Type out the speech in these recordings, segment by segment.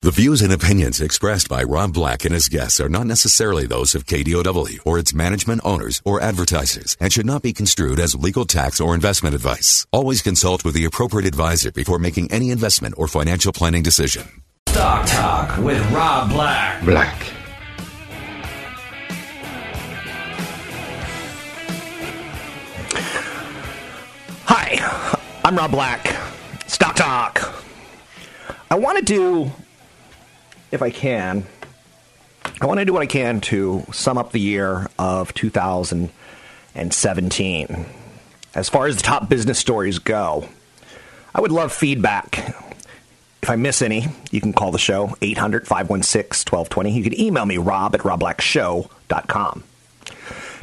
The views and opinions expressed by Rob Black and his guests are not necessarily those of KDOW or its management owners or advertisers and should not be construed as legal tax or investment advice. Always consult with the appropriate advisor before making any investment or financial planning decision. Stock Talk with Rob Black. Black. Hi, I'm Rob Black. Stock Talk. I want to do, if I can, I want to do what I can to sum up the year of 2017. As far as the top business stories go, I would love feedback. If I miss any, you can call the show 800 516 1220. You can email me, rob at robblackshow.com.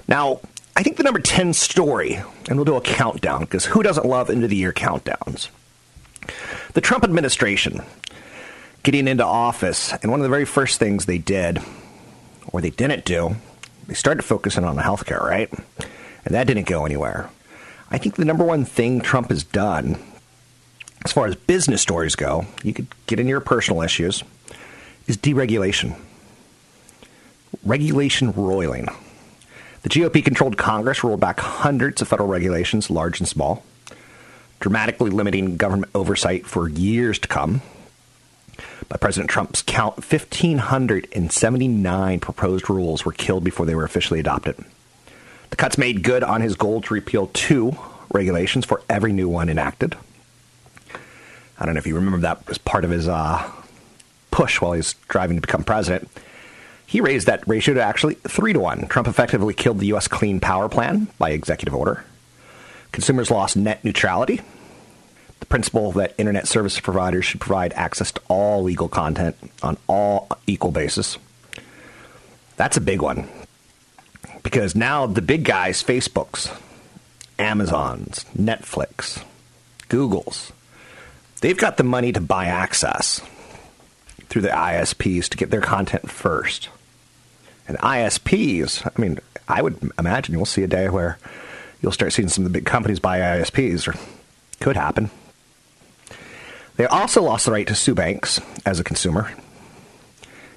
Now, I think the number 10 story, and we'll do a countdown because who doesn't love end of the year countdowns? The Trump administration getting into office, and one of the very first things they did, or they didn't do, they started focusing on healthcare, right? And that didn't go anywhere. I think the number one thing Trump has done, as far as business stories go, you could get into your personal issues, is deregulation. Regulation roiling. The GOP controlled Congress rolled back hundreds of federal regulations, large and small, dramatically limiting government oversight for years to come. By President Trump's count, 1,579 proposed rules were killed before they were officially adopted. The cuts made good on his goal to repeal two regulations for every new one enacted. I don't know if you remember that was part of his uh, push while he was driving to become president. He raised that ratio to actually 3 to 1. Trump effectively killed the U.S. Clean Power Plan by executive order. Consumers lost net neutrality. The principle that internet service providers should provide access to all legal content on all equal basis. That's a big one. Because now the big guys, Facebooks, Amazons, Netflix, Googles, they've got the money to buy access through the ISPs to get their content first. And ISPs, I mean, I would imagine we'll see a day where you'll start seeing some of the big companies buy ISPs, or could happen. They also lost the right to sue banks as a consumer.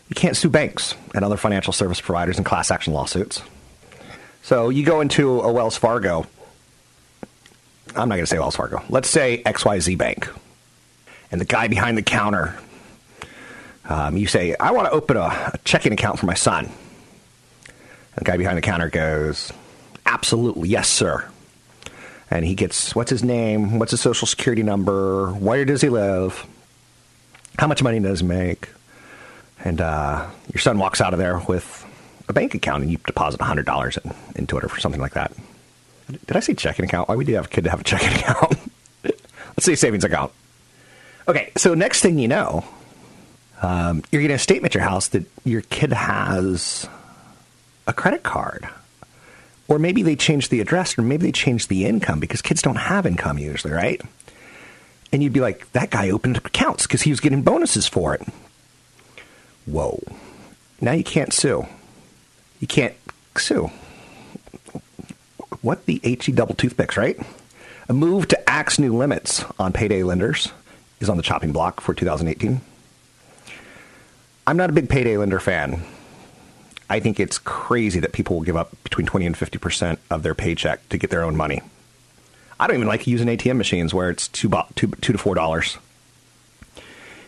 You can't sue banks and other financial service providers in class action lawsuits. So you go into a Wells Fargo. I'm not going to say Wells Fargo. Let's say XYZ Bank. And the guy behind the counter, um, you say, I want to open a, a checking account for my son. And the guy behind the counter goes, Absolutely, yes, sir. And he gets what's his name, what's his social security number, where does he live, how much money does he make, and uh, your son walks out of there with a bank account and you deposit hundred dollars in, into it or something like that. Did I say checking account? Why would you have a kid to have a checking account? Let's say savings account. Okay, so next thing you know, um, you're getting a statement at your house that your kid has a credit card or maybe they changed the address, or maybe they changed the income because kids don't have income usually, right? And you'd be like, that guy opened accounts because he was getting bonuses for it. Whoa. Now you can't sue. You can't sue. What the HE double toothpicks, right? A move to axe new limits on payday lenders is on the chopping block for 2018. I'm not a big payday lender fan. I think it's crazy that people will give up between 20 and 50% of their paycheck to get their own money. I don't even like using ATM machines where it's two to four dollars.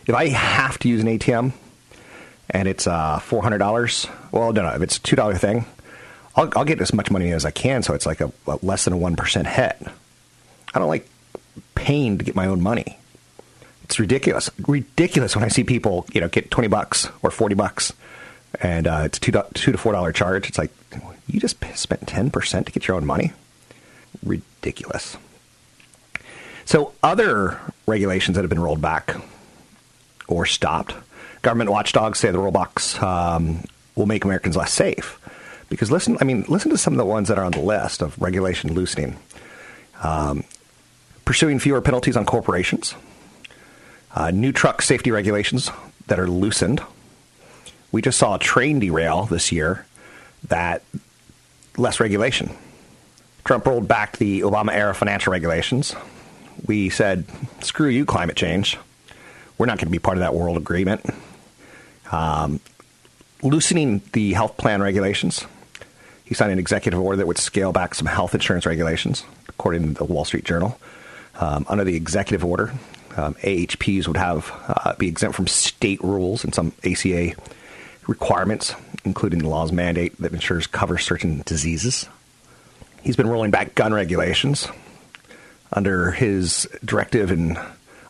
If I have to use an ATM and it's uh, four hundred dollars, well, no, no. If it's a two dollar thing, I'll, I'll, get as much money as I can, so it's like a, a less than a one percent hit. I don't like paying to get my own money. It's ridiculous, ridiculous when I see people, you know, get twenty bucks or forty bucks and uh, it's two two to four dollar charge. It's like you just spent ten percent to get your own money. Ridiculous. So other regulations that have been rolled back or stopped. Government watchdogs say the box um, will make Americans less safe. Because listen, I mean, listen to some of the ones that are on the list of regulation loosening. Um, pursuing fewer penalties on corporations, uh, new truck safety regulations that are loosened. We just saw a train derail this year that less regulation. Trump rolled back the Obama era financial regulations. We said, screw you, climate change. We're not going to be part of that world agreement. Um, loosening the health plan regulations. He signed an executive order that would scale back some health insurance regulations, according to the Wall Street Journal. Um, under the executive order, um, AHPs would have uh, be exempt from state rules and some ACA requirements, including the law's mandate that insurers cover certain diseases. He's been rolling back gun regulations. Under his directive in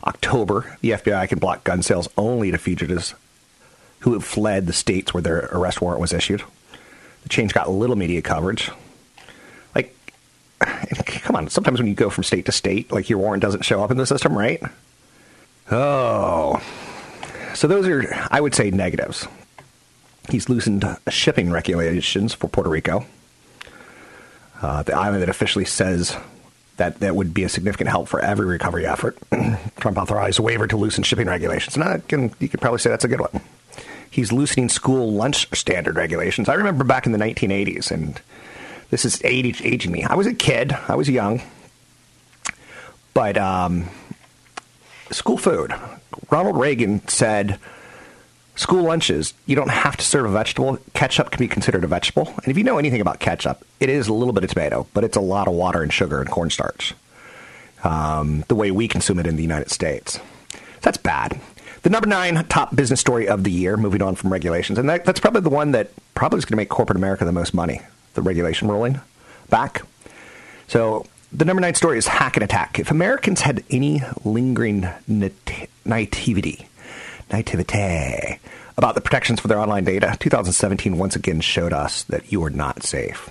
October, the FBI can block gun sales only to fugitives who have fled the states where their arrest warrant was issued. The change got little media coverage. Like, come on, sometimes when you go from state to state, like your warrant doesn't show up in the system, right? Oh. So those are, I would say, negatives. He's loosened shipping regulations for Puerto Rico, uh, the island that officially says that that would be a significant help for every recovery effort. Trump authorized a waiver to loosen shipping regulations. And can, you could probably say that's a good one. He's loosening school lunch standard regulations. I remember back in the 1980s, and this is aging me. I was a kid, I was young, but um, school food. Ronald Reagan said school lunches, you don't have to serve a vegetable. Ketchup can be considered a vegetable. And if you know anything about ketchup, it is a little bit of tomato, but it's a lot of water and sugar and cornstarch. Um, the way we consume it in the United States. That's bad. The number nine top business story of the year, moving on from regulations, and that, that's probably the one that probably is going to make corporate America the most money. The regulation ruling back. So the number nine story is hack and attack. If Americans had any lingering nat- nativity, nativete about the protections for their online data, 2017 once again showed us that you are not safe.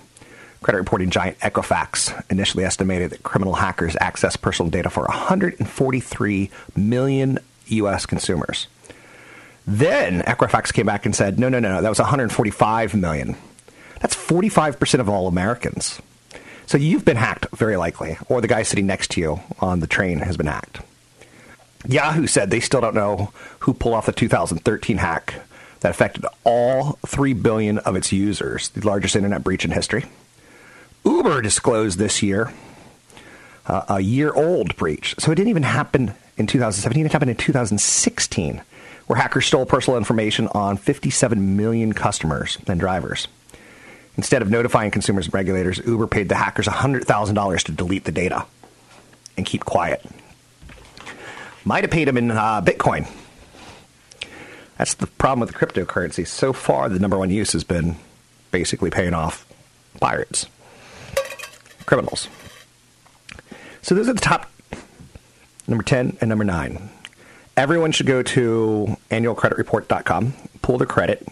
Credit reporting giant Equifax initially estimated that criminal hackers access personal data for 143 million U.S. consumers. Then Equifax came back and said, no, no, no, no, that was 145 million. That's 45% of all Americans. So you've been hacked, very likely, or the guy sitting next to you on the train has been hacked. Yahoo said they still don't know who pulled off the 2013 hack that affected all 3 billion of its users, the largest internet breach in history. Uber disclosed this year uh, a year old breach. So it didn't even happen in 2017, it happened in 2016, where hackers stole personal information on 57 million customers and drivers. Instead of notifying consumers and regulators, Uber paid the hackers $100,000 to delete the data and keep quiet. Might have paid them in uh, Bitcoin. That's the problem with the cryptocurrency. So far, the number one use has been basically paying off pirates, criminals. So those are the top number 10 and number 9. Everyone should go to annualcreditreport.com, pull their credit,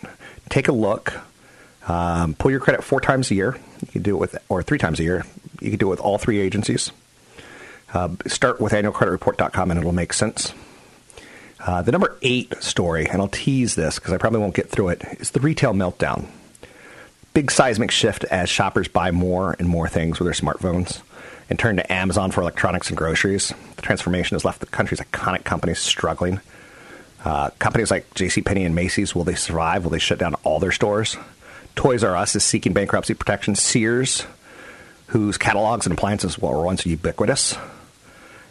take a look, um, pull your credit four times a year. You can do it with, or three times a year. You can do it with all three agencies. Uh, start with annualcreditreport.com and it'll make sense. Uh, the number eight story, and I'll tease this because I probably won't get through it, is the retail meltdown. Big seismic shift as shoppers buy more and more things with their smartphones and turn to Amazon for electronics and groceries. The transformation has left the country's iconic companies struggling. Uh, companies like JCPenney and Macy's, will they survive? Will they shut down all their stores? Toys R Us is seeking bankruptcy protection. Sears, whose catalogs and appliances were once ubiquitous,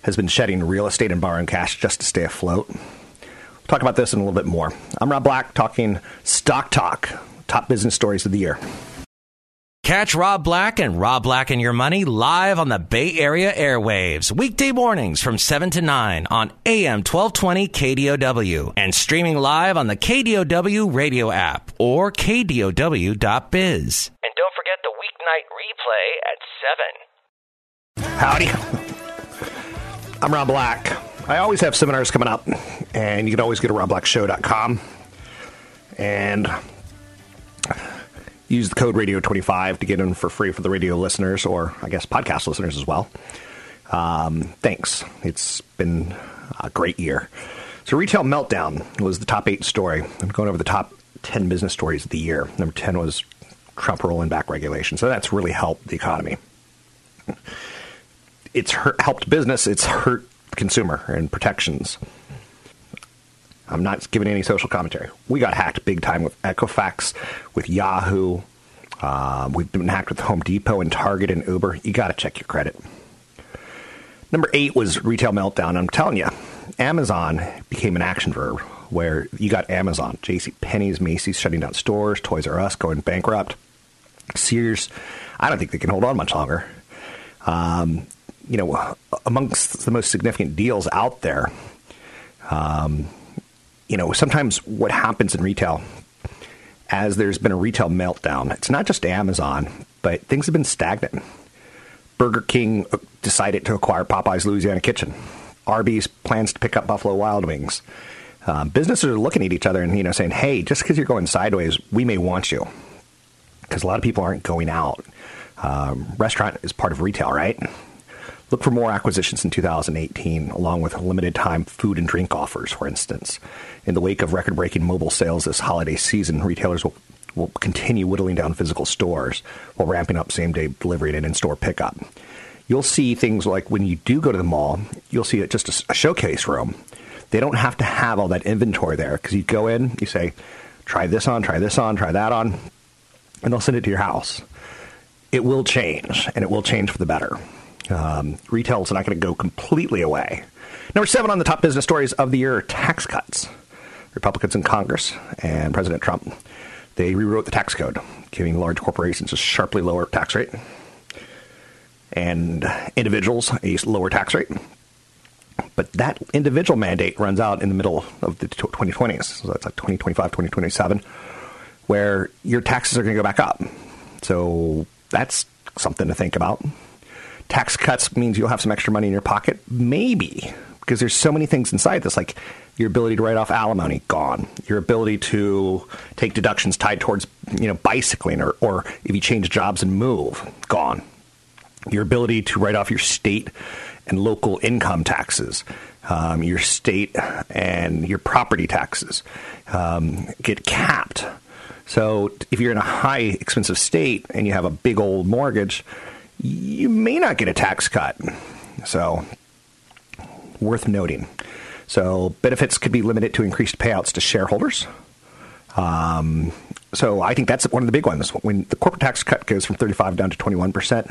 has been shedding real estate and borrowing cash just to stay afloat. We'll talk about this in a little bit more. I'm Rob Black talking Stock Talk, top business stories of the year. Catch Rob Black and Rob Black and Your Money live on the Bay Area airwaves, weekday mornings from 7 to 9 on AM 1220 KDOW and streaming live on the KDOW radio app or KDOW.biz. And don't forget the weeknight replay at 7. Howdy. I'm Rob Black. I always have seminars coming up, and you can always go to robblackshow.com and use the code radio25 to get in for free for the radio listeners or I guess podcast listeners as well. Um, thanks. It's been a great year. So, retail meltdown was the top eight story. I'm going over the top 10 business stories of the year. Number 10 was Trump rolling back regulation. So, that's really helped the economy. It's hurt, helped business, it's hurt consumer and protections. I'm not giving any social commentary. We got hacked big time with Equifax, with Yahoo. Um, we've been hacked with Home Depot and Target and Uber. You got to check your credit. Number eight was retail meltdown. I'm telling you, Amazon became an action verb where you got Amazon, J.C. Penney's, Macy's shutting down stores, Toys R Us going bankrupt, Sears. I don't think they can hold on much longer. Um, you know, amongst the most significant deals out there, um, you know, sometimes what happens in retail, as there's been a retail meltdown, it's not just Amazon, but things have been stagnant. Burger King uh, decided to acquire Popeye's Louisiana Kitchen. Arby's plans to pick up Buffalo Wild Wings. Um, businesses are looking at each other and you know saying, "Hey, just because you're going sideways, we may want you," because a lot of people aren't going out. Um, restaurant is part of retail, right? Look for more acquisitions in 2018, along with limited time food and drink offers, for instance. In the wake of record breaking mobile sales this holiday season, retailers will, will continue whittling down physical stores while ramping up same day delivery and in store pickup. You'll see things like when you do go to the mall, you'll see it just a, a showcase room. They don't have to have all that inventory there because you go in, you say, try this on, try this on, try that on, and they'll send it to your house. It will change, and it will change for the better. Um, retail is not going to go completely away. Number seven on the top business stories of the year tax cuts. Republicans in Congress and President Trump, they rewrote the tax code, giving large corporations a sharply lower tax rate and individuals a lower tax rate. But that individual mandate runs out in the middle of the 2020s. So that's like 2025, 2027, where your taxes are going to go back up. So that's something to think about. Tax cuts means you'll have some extra money in your pocket, maybe, because there's so many things inside this, like your ability to write off alimony, gone. Your ability to take deductions tied towards, you know, bicycling, or, or if you change jobs and move, gone. Your ability to write off your state and local income taxes, um, your state and your property taxes um, get capped. So if you're in a high expensive state and you have a big old mortgage, you may not get a tax cut. So, worth noting. So, benefits could be limited to increased payouts to shareholders. Um, so, I think that's one of the big ones. When the corporate tax cut goes from 35 down to 21 percent,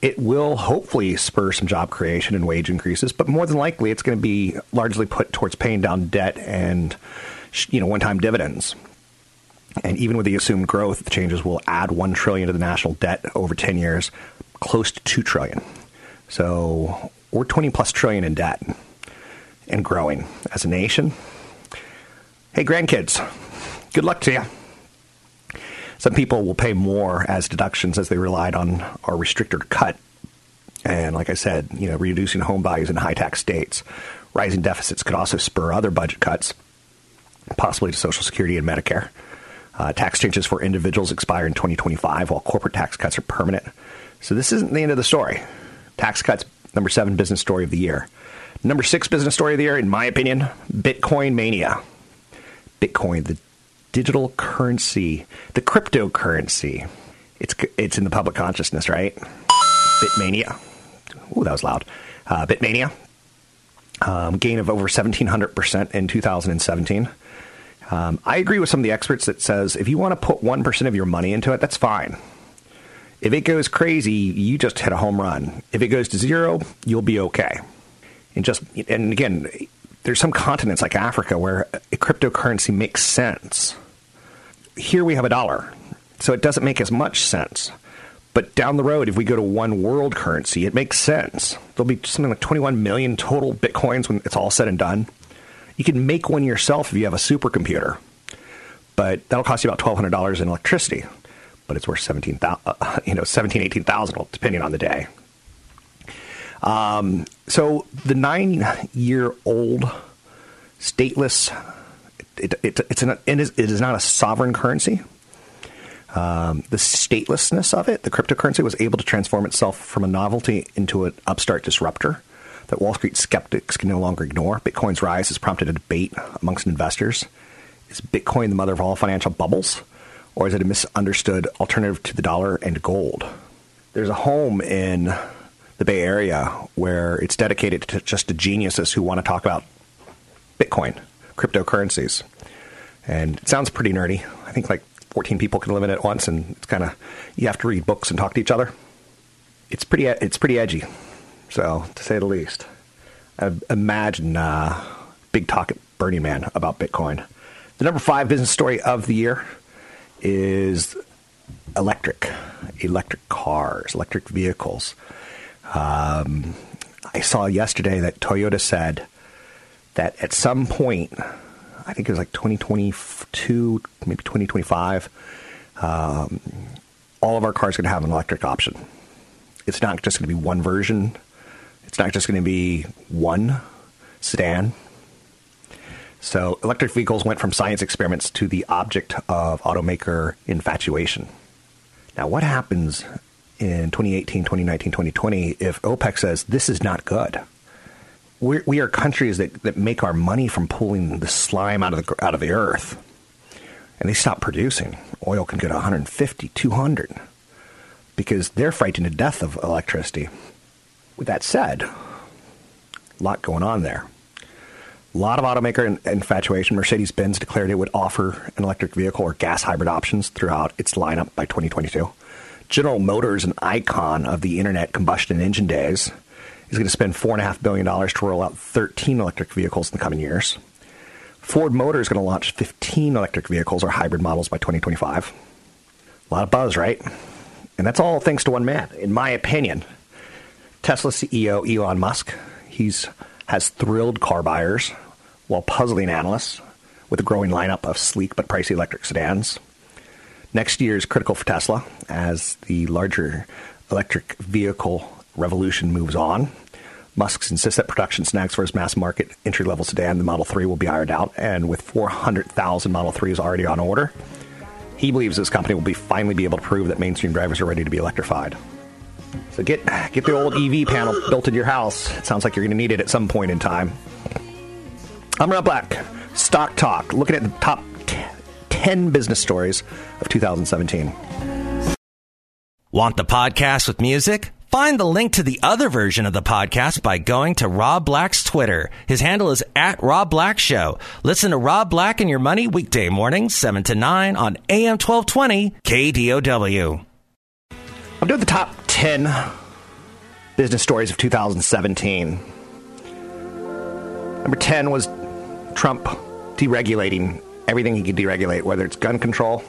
it will hopefully spur some job creation and wage increases, but more than likely, it's going to be largely put towards paying down debt and you know one-time dividends. And even with the assumed growth, the changes will add one trillion to the national debt over 10 years, close to 2 trillion. So we're 20 plus trillion in debt and growing as a nation. Hey, grandkids, good luck to you. Some people will pay more as deductions as they relied on our restricted cut. And like I said, you know, reducing home values in high tax states. Rising deficits could also spur other budget cuts, possibly to Social Security and Medicare. Uh, tax changes for individuals expire in 2025, while corporate tax cuts are permanent. So this isn't the end of the story. Tax cuts, number seven business story of the year. Number six business story of the year, in my opinion, Bitcoin mania. Bitcoin, the digital currency, the cryptocurrency. It's it's in the public consciousness, right? Bitmania. Ooh, that was loud. Uh, Bitmania. Um, gain of over 1,700% in 2017. Um, I agree with some of the experts that says if you want to put 1% of your money into it, that's fine. If it goes crazy, you just hit a home run. If it goes to zero, you'll be okay. And just and again, there's some continents like Africa where a cryptocurrency makes sense. Here we have a dollar, so it doesn't make as much sense. But down the road, if we go to one world currency, it makes sense. There'll be something like 21 million total bitcoins when it's all said and done. You can make one yourself if you have a supercomputer, but that'll cost you about $1,200 in electricity but it's worth 17,000, uh, you know, 17, 18,000, depending on the day. Um, so the nine year old stateless, it, it, it's an, it, is, it is not a sovereign currency. Um, the statelessness of it, the cryptocurrency, was able to transform itself from a novelty into an upstart disruptor. that Wall Street skeptics can no longer ignore. Bitcoin's rise has prompted a debate amongst investors. Is Bitcoin the mother of all financial bubbles? Or is it a misunderstood alternative to the dollar and gold? There's a home in the Bay Area where it's dedicated to just to geniuses who want to talk about Bitcoin, cryptocurrencies. And it sounds pretty nerdy. I think like 14 people can live in it at once, and it's kind of you have to read books and talk to each other. It's pretty it's pretty edgy, so to say the least. I imagine uh, big talk at Burning Man about Bitcoin. The number five business story of the year is electric, electric cars, electric vehicles. Um, I saw yesterday that Toyota said that at some point, I think it was like 2022, maybe 2025, um, all of our cars are going to have an electric option. It's not just going to be one version. It's not just going to be one sedan. So electric vehicles went from science experiments to the object of automaker infatuation. Now, what happens in 2018, 2019, 2020 if OPEC says this is not good? We're, we are countries that, that make our money from pulling the slime out of the, out of the earth, and they stop producing. Oil can go to 150, 200 because they're frightened to death of electricity. With that said, a lot going on there. A lot of automaker infatuation. Mercedes Benz declared it would offer an electric vehicle or gas hybrid options throughout its lineup by 2022. General Motors, an icon of the internal combustion engine days, is going to spend $4.5 billion to roll out 13 electric vehicles in the coming years. Ford Motor is going to launch 15 electric vehicles or hybrid models by 2025. A lot of buzz, right? And that's all thanks to one man, in my opinion. Tesla CEO Elon Musk. He's has thrilled car buyers while puzzling analysts with a growing lineup of sleek but pricey electric sedans. Next year is critical for Tesla as the larger electric vehicle revolution moves on. Musk insists that production snags for his mass market entry level sedan, the Model 3, will be ironed out, and with 400,000 Model 3s already on order, he believes this company will be finally be able to prove that mainstream drivers are ready to be electrified. So get get the old EV panel built in your house. It sounds like you're going to need it at some point in time. I'm Rob Black. Stock Talk. Looking at the top 10 business stories of 2017. Want the podcast with music? Find the link to the other version of the podcast by going to Rob Black's Twitter. His handle is at Rob Black Show. Listen to Rob Black and Your Money weekday mornings, 7 to 9 on AM 1220 KDOW. I'm doing the top 10 business stories of 2017. Number 10 was Trump deregulating everything he could deregulate, whether it's gun control,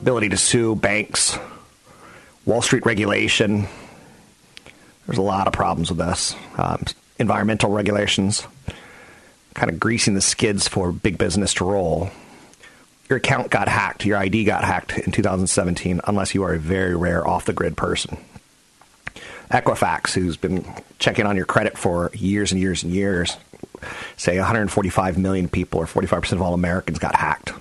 ability to sue banks, Wall Street regulation. There's a lot of problems with this. Um, environmental regulations, kind of greasing the skids for big business to roll your account got hacked, your ID got hacked in 2017, unless you are a very rare off the grid person. Equifax, who's been checking on your credit for years and years and years, say 145 million people or 45% of all Americans got hacked.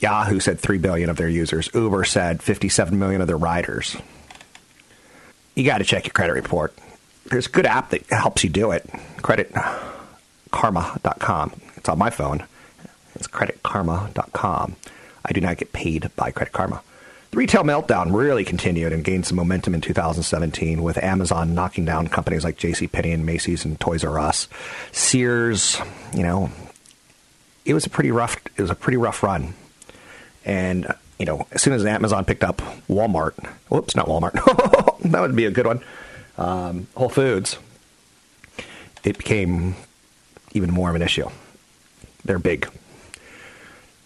Yahoo said 3 billion of their users. Uber said 57 million of their riders. You got to check your credit report. There's a good app that helps you do it. Creditkarma.com. It's on my phone. It's creditkarma.com. I do not get paid by Credit Karma. The retail meltdown really continued and gained some momentum in 2017 with Amazon knocking down companies like JCPenney and Macy's and Toys R Us. Sears, you know, it was a pretty rough it was a pretty rough run. And you know, as soon as Amazon picked up Walmart, whoops, not Walmart, that would be a good one. Um, Whole Foods, it became even more of an issue. They're big.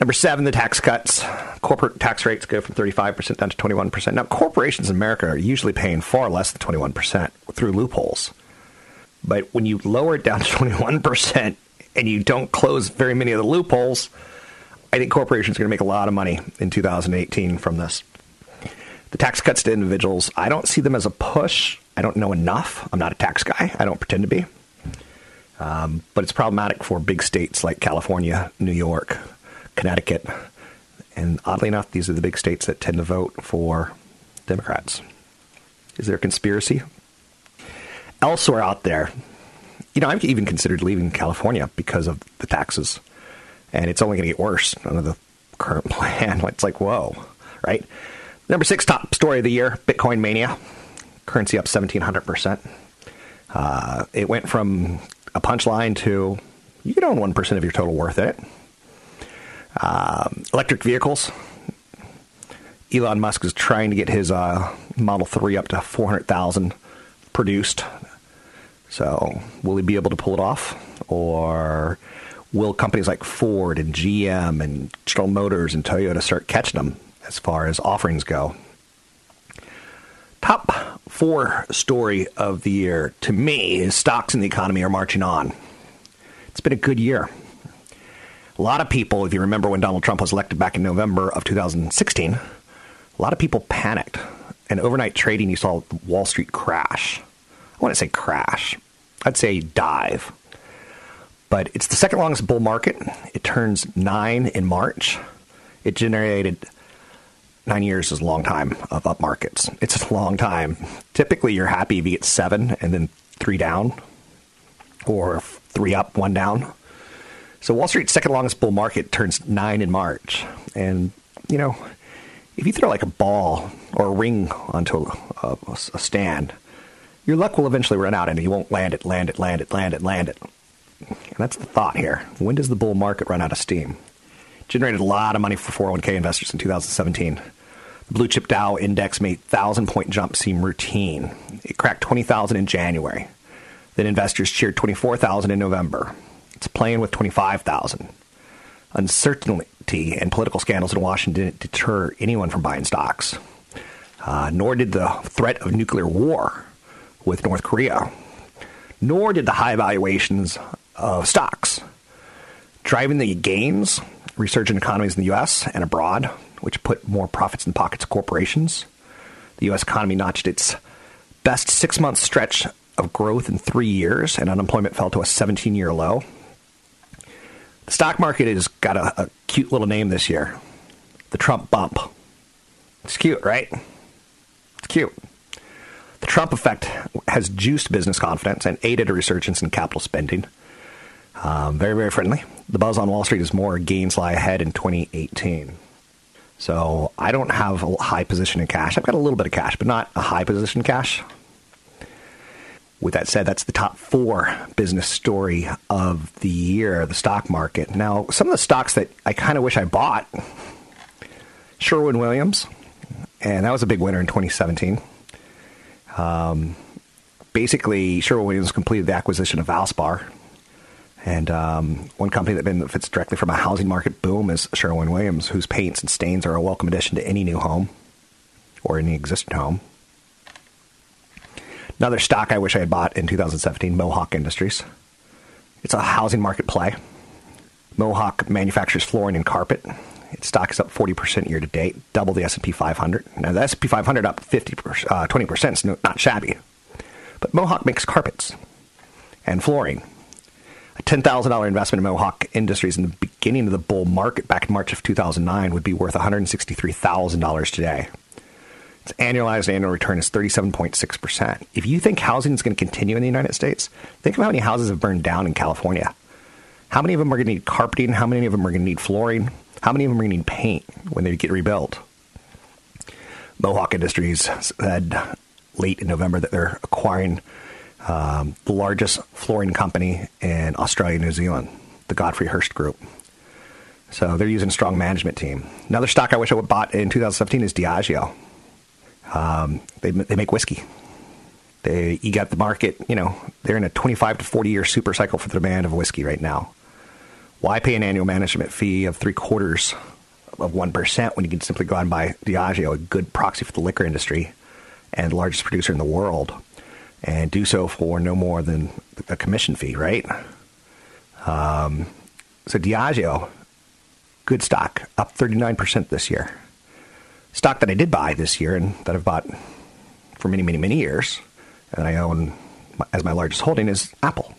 Number seven, the tax cuts. Corporate tax rates go from 35% down to 21%. Now, corporations in America are usually paying far less than 21% through loopholes. But when you lower it down to 21% and you don't close very many of the loopholes, I think corporations are going to make a lot of money in 2018 from this. The tax cuts to individuals, I don't see them as a push. I don't know enough. I'm not a tax guy. I don't pretend to be. Um, but it's problematic for big states like California, New York, Connecticut. And oddly enough, these are the big states that tend to vote for Democrats. Is there a conspiracy? Elsewhere out there, you know, I've even considered leaving California because of the taxes, and it's only going to get worse under the current plan. It's like, whoa, right? Number six top story of the year Bitcoin mania. Currency up 1,700%. Uh, it went from a punchline to you can own 1% of your total worth in it. Um, electric vehicles. Elon Musk is trying to get his uh, Model 3 up to 400,000 produced. So, will he be able to pull it off? Or will companies like Ford and GM and General Motors and Toyota start catching them as far as offerings go? Top four story of the year to me is stocks in the economy are marching on. It's been a good year. A lot of people, if you remember when Donald Trump was elected back in November of 2016, a lot of people panicked. And overnight trading, you saw Wall Street crash. I to say crash. I'd say dive. But it's the second longest bull market. It turns nine in March. It generated nine years is a long time of up markets. It's a long time. Typically, you're happy if you get seven and then three down, or three up, one down. So Wall Street's second longest bull market turns nine in March, and you know, if you throw like a ball or a ring onto a, a, a stand, your luck will eventually run out, and you won't land it, land it, land it, land it, land it. And that's the thought here. When does the bull market run out of steam? Generated a lot of money for 401k investors in 2017. The blue chip Dow index made 1,000 point jump seem routine. It cracked 20,000 in January. Then investors cheered 24,000 in November. It's playing with 25,000. Uncertainty and political scandals in Washington didn't deter anyone from buying stocks. Uh, nor did the threat of nuclear war with North Korea. Nor did the high valuations of stocks. Driving the gains, resurgent economies in the U.S. and abroad, which put more profits in the pockets of corporations. The U.S. economy notched its best six month stretch of growth in three years, and unemployment fell to a 17 year low. Stock market has got a, a, cute little name this year the Trump bump. It's cute, right? It's cute. The Trump effect has juiced business confidence and aided a resurgence in capital spending. Um, very, very friendly. The buzz on Wall Street is more gains lie ahead in 2018. So I don't have a high position in cash. I've got a little bit of cash, but not a high position cash. With that said, that's the top four business story of the year, the stock market. Now, some of the stocks that I kind of wish I bought Sherwin Williams, and that was a big winner in 2017. Um, basically, Sherwin Williams completed the acquisition of Valspar. And um, one company that benefits directly from a housing market boom is Sherwin Williams, whose paints and stains are a welcome addition to any new home or any existing home. Another stock I wish I had bought in 2017, Mohawk Industries. It's a housing market play. Mohawk manufactures flooring and carpet. Its stock is up 40% year to date, double the S&P 500. Now the S&P 500 up 50 uh, 20% is not shabby. But Mohawk makes carpets and flooring. A $10,000 investment in Mohawk Industries in the beginning of the bull market back in March of 2009 would be worth $163,000 today. Its annualized annual return is 37.6%. If you think housing is going to continue in the United States, think of how many houses have burned down in California. How many of them are going to need carpeting? How many of them are going to need flooring? How many of them are going to need paint when they get rebuilt? Mohawk Industries said late in November that they're acquiring um, the largest flooring company in Australia and New Zealand, the Godfrey Hirst Group. So they're using a strong management team. Another stock I wish I would bought in 2017 is Diageo. Um, they, they make whiskey. They you got the market. You know they're in a 25 to 40 year super cycle for the demand of whiskey right now. Why pay an annual management fee of three quarters of one percent when you can simply go out and buy Diageo, a good proxy for the liquor industry and the largest producer in the world, and do so for no more than a commission fee, right? Um, so Diageo, good stock, up 39% this year. Stock that I did buy this year and that I've bought for many, many, many years, and I own as my largest holding is Apple.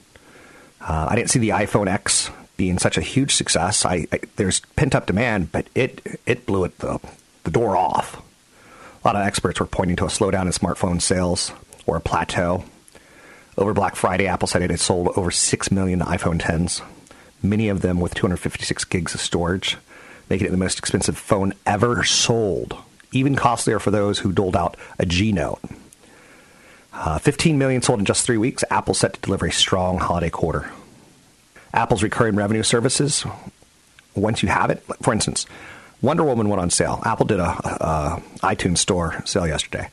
Uh, I didn't see the iPhone X being such a huge success. I, I there's pent up demand, but it it blew it the the door off. A lot of experts were pointing to a slowdown in smartphone sales or a plateau. Over Black Friday, Apple said it had sold over 6 million iPhone 10s, many of them with 256 gigs of storage, making it the most expensive phone ever sold, even costlier for those who doled out a G Note. Uh, 15 million sold in just three weeks. Apple set to deliver a strong holiday quarter. Apple's recurring revenue services, once you have it, for instance, Wonder Woman went on sale. Apple did a, a, iTunes store sale yesterday.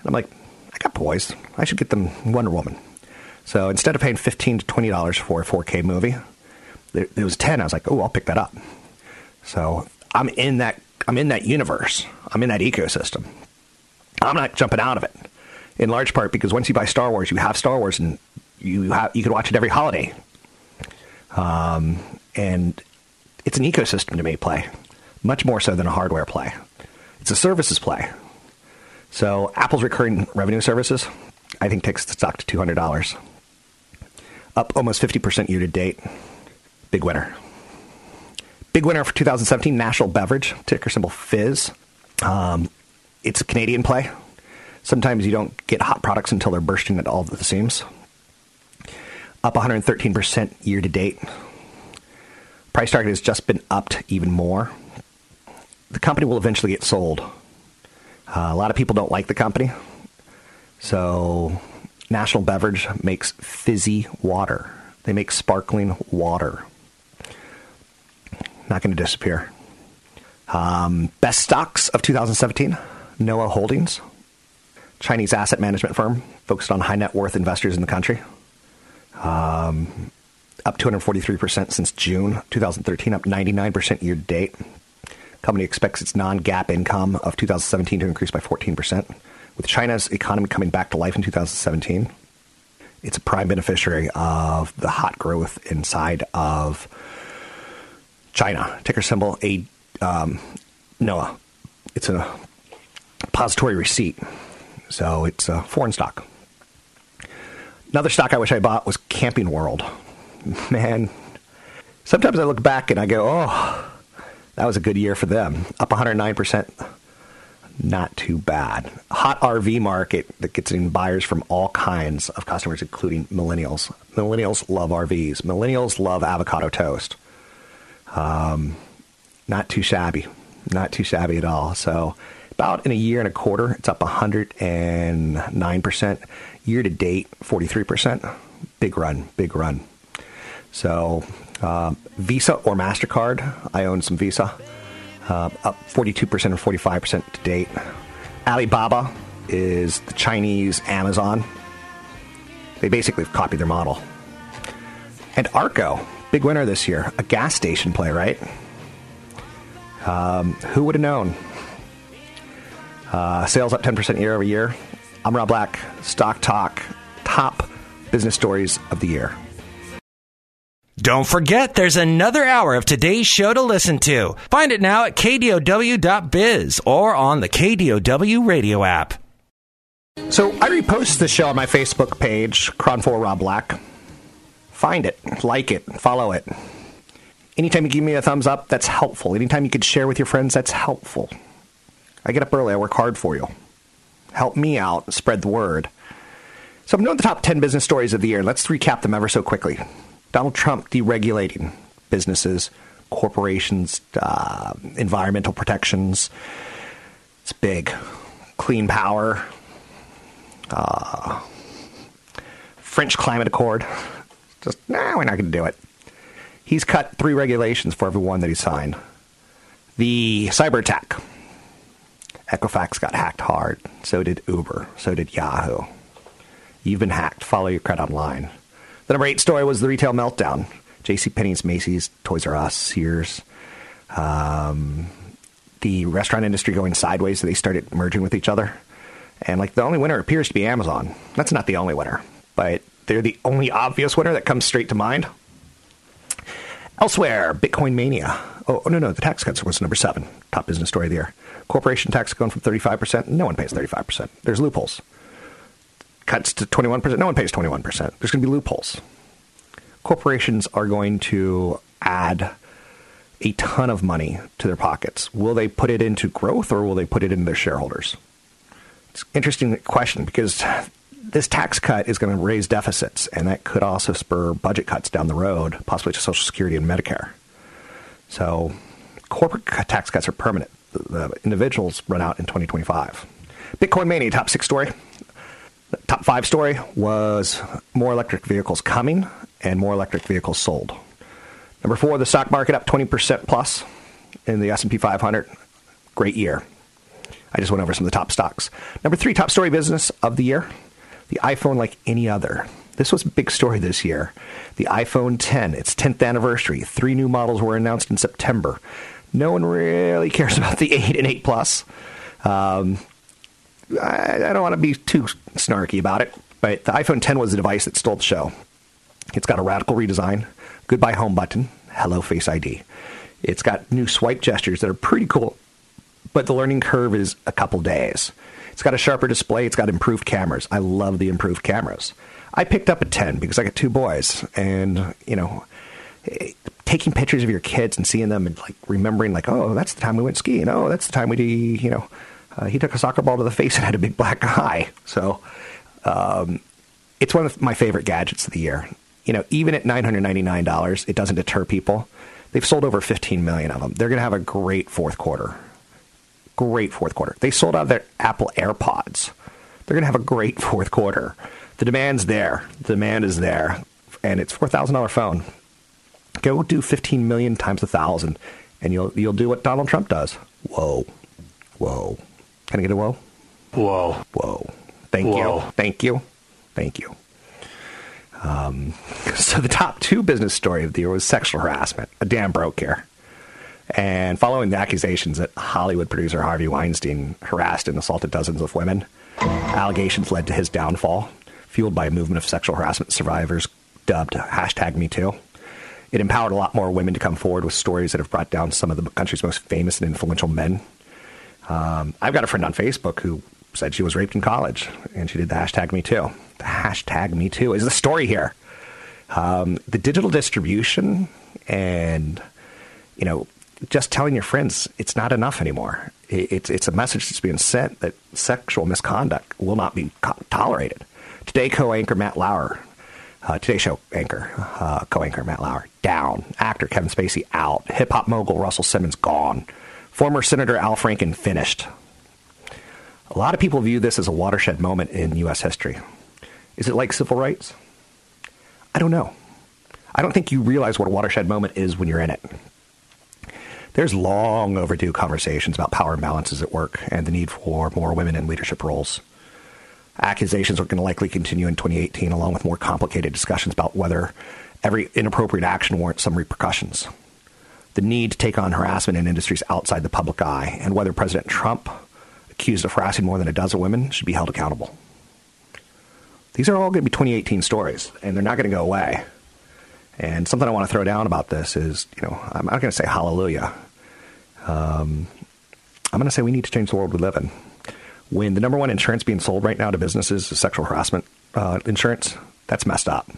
And I'm like, I got boys. I should get them Wonder Woman. So instead of paying 15 to $20 for a 4K movie, it was 10. I was like, oh, I'll pick that up. So I'm in that I'm in that universe. I'm in that ecosystem. I'm not jumping out of it. In large part because once you buy Star Wars, you have Star Wars, and you have you can watch it every holiday. Um, and it's an ecosystem to me play, much more so than a hardware play. It's a services play. So Apple's recurring revenue services, I think, takes the stock to two hundred dollars, up almost fifty percent year to date. Big winner. Big winner for 2017, National Beverage, ticker symbol Fizz. Um, it's a Canadian play. Sometimes you don't get hot products until they're bursting at all the seams. Up 113% year to date. Price target has just been upped even more. The company will eventually get sold. Uh, a lot of people don't like the company. So, National Beverage makes fizzy water. They make sparkling water. Not going to disappear. Um, best stocks of 2017 Noah Holdings, Chinese asset management firm focused on high net worth investors in the country. Um, up 243% since June 2013, up 99% year to date. Company expects its non-GAAP income of 2017 to increase by 14%. With China's economy coming back to life in 2017, it's a prime beneficiary of the hot growth inside of China. Ticker symbol A um, NOAA. It's a depository receipt, so it's a foreign stock. Another stock I wish I bought was Camping World. Man, sometimes I look back and I go, oh, that was a good year for them. Up 109%. Not too bad. Hot RV market that gets in buyers from all kinds of customers, including millennials. Millennials love RVs. Millennials love avocado toast. Um, not too shabby. Not too shabby at all. So, about in a year and a quarter, it's up 109%. Year to date, 43%. Big run, big run. So, uh, Visa or MasterCard, I own some Visa, uh, up 42% or 45% to date. Alibaba is the Chinese Amazon. They basically have copied their model. And Arco, big winner this year, a gas station play, right? Um, who would have known? Uh, sales up 10% year over year. I'm Rob Black, Stock Talk, top business stories of the year. Don't forget, there's another hour of today's show to listen to. Find it now at kdow.biz or on the KDOW radio app. So I repost the show on my Facebook page, KRON4 Rob Black. Find it, like it, follow it. Anytime you give me a thumbs up, that's helpful. Anytime you could share with your friends, that's helpful. I get up early, I work hard for you. Help me out, spread the word. So I'm doing the top 10 business stories of the year. Let's recap them ever so quickly. Donald Trump deregulating businesses, corporations, uh, environmental protections. It's big. Clean power. Uh, French climate accord. Just, nah, we're not going to do it. He's cut three regulations for every one that he signed. The cyber attack. Equifax got hacked hard. So did Uber. So did Yahoo. You've been hacked. Follow your credit online. The number eight story was the retail meltdown. J.C. Penney's, Macy's, Toys R Us, Sears. Um, the restaurant industry going sideways. So they started merging with each other. And like the only winner appears to be Amazon. That's not the only winner, but they're the only obvious winner that comes straight to mind. Elsewhere, Bitcoin mania. Oh, oh, no, no, the tax cuts was number seven, top business story of the year. Corporation tax going from 35%. No one pays 35%. There's loopholes. Cuts to 21%. No one pays 21%. There's going to be loopholes. Corporations are going to add a ton of money to their pockets. Will they put it into growth or will they put it into their shareholders? It's an interesting question because this tax cut is going to raise deficits, and that could also spur budget cuts down the road, possibly to Social Security and Medicare. So, corporate tax cuts are permanent. The, the individuals run out in 2025. Bitcoin Mania, top six story. Top five story was more electric vehicles coming and more electric vehicles sold. Number four, the stock market up 20% plus in the S&P 500. Great year. I just went over some of the top stocks. Number three, top story business of the year, the iPhone like any other. This was a big story this year. The iPhone 10, its 10th anniversary. Three new models were announced in September. No one really cares about the 8 and 8 Plus. Um, I, I don't want to be too snarky about it, but the iPhone 10 was the device that stole the show. It's got a radical redesign, goodbye home button, hello Face ID. It's got new swipe gestures that are pretty cool, but the learning curve is a couple days. It's got a sharper display, it's got improved cameras. I love the improved cameras. I picked up a 10 because I got two boys, and, you know, taking pictures of your kids and seeing them and like remembering like oh that's the time we went skiing. Oh that's the time we did you know. Uh, he took a soccer ball to the face and had a big black eye. So um, it's one of my favorite gadgets of the year. You know even at $999 it doesn't deter people. They've sold over 15 million of them. They're going to have a great fourth quarter great fourth quarter they sold out their apple airpods they're going to have a great fourth quarter the demand's there the demand is there and it's $4000 phone Go do 15 million times a thousand, and you'll you'll do what Donald Trump does. Whoa, whoa. Can I get a whoa? Whoa, whoa. Thank whoa. you, thank you, thank you. Um, so the top two business story of the year was sexual harassment. A dam broke here. And following the accusations that Hollywood producer Harvey Weinstein harassed and assaulted dozens of women, allegations led to his downfall, fueled by a movement of sexual harassment survivors dubbed hashtag MeToo. It empowered a lot more women to come forward with stories that have brought down some of the country's most famous and influential men. Um, I've got a friend on Facebook who said she was raped in college, and she did the hashtag Me Too. The hashtag Me Too is the story here. Um, the digital distribution and you know just telling your friends it's not enough anymore. It's it's a message that's being sent that sexual misconduct will not be tolerated. Today, co-anchor Matt Lauer uh, Today Show anchor, uh, co-anchor Matt Lauer, down. Actor Kevin Spacey out. Hip hop mogul Russell Simmons gone. Former Senator Al Franken finished. A lot of people view this as a watershed moment in U.S. history. Is it like civil rights? I don't know. I don't think you realize what a watershed moment is when you're in it. There's long overdue conversations about power imbalances at work and the need for more women in leadership roles. Accusations are going to likely continue in 2018, along with more complicated discussions about whether every inappropriate action warrants some repercussions. The need to take on harassment in industries outside the public eye, and whether President Trump, accused of harassing more than a dozen women, should be held accountable. These are all going to be 2018 stories, and they're not going to go away. And something I want to throw down about this is, you know, I'm not going to say hallelujah. Um, I'm going to say we need to change the world we live in when the number one insurance being sold right now to businesses is sexual harassment uh, insurance, that's messed up.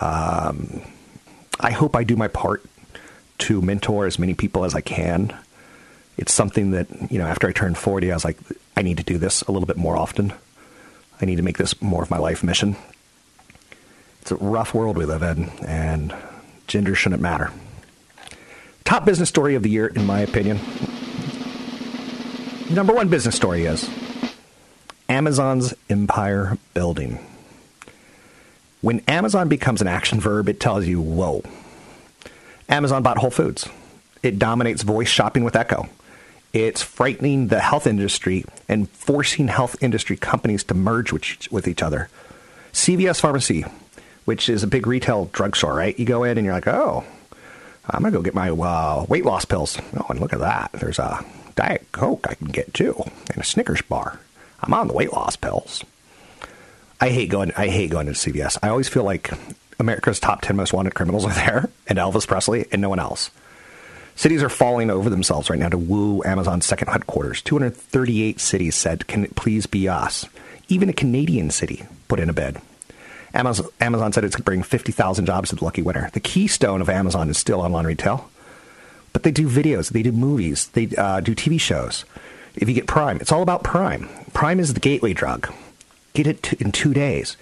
Um, I hope I do my part to mentor as many people as I can. It's something that, you know, after I turned 40, I was like, I need to do this a little bit more often. I need to make this more of my life mission. It's a rough world we live in, and gender shouldn't matter. Top business story of the year, in my opinion, number one business story is Amazon's empire building. When Amazon becomes an action verb, it tells you, whoa. Amazon bought Whole Foods. It dominates voice shopping with Echo. It's frightening the health industry and forcing health industry companies to merge with, each other. CVS Pharmacy, which is a big retail drugstore, right? You go in and you're like, oh, I'm going to go get my uh, weight loss pills. Oh, and look at that. There's a Diet Coke I can get too, and a Snickers bar. I'm on the weight loss pills. I hate going. I hate going to CVS. I always feel like America's top ten most wanted criminals are there, and Elvis Presley, and no one else. Cities are falling over themselves right now to woo Amazon's second headquarters. 238 cities said, "Can it please be us?" Even a Canadian city put in a bid. Amazon, Amazon said it's going to bring 50,000 jobs to the lucky winner. The keystone of Amazon is still online retail. But they do videos, they do movies, they uh, do TV shows. If you get Prime, it's all about Prime. Prime is the gateway drug. Get it to, in two days.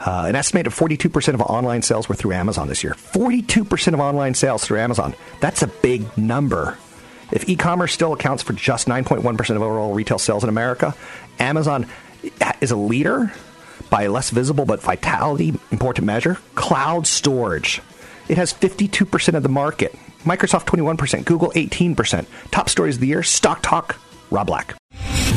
Uh, an estimated 42% of online sales were through Amazon this year. 42% of online sales through Amazon. That's a big number. If e commerce still accounts for just 9.1% of overall retail sales in America, Amazon is a leader by a less visible but vitality important measure cloud storage. It has 52% of the market. Microsoft 21%, Google 18%. Top stories of the year, Stock Talk, Rob Black.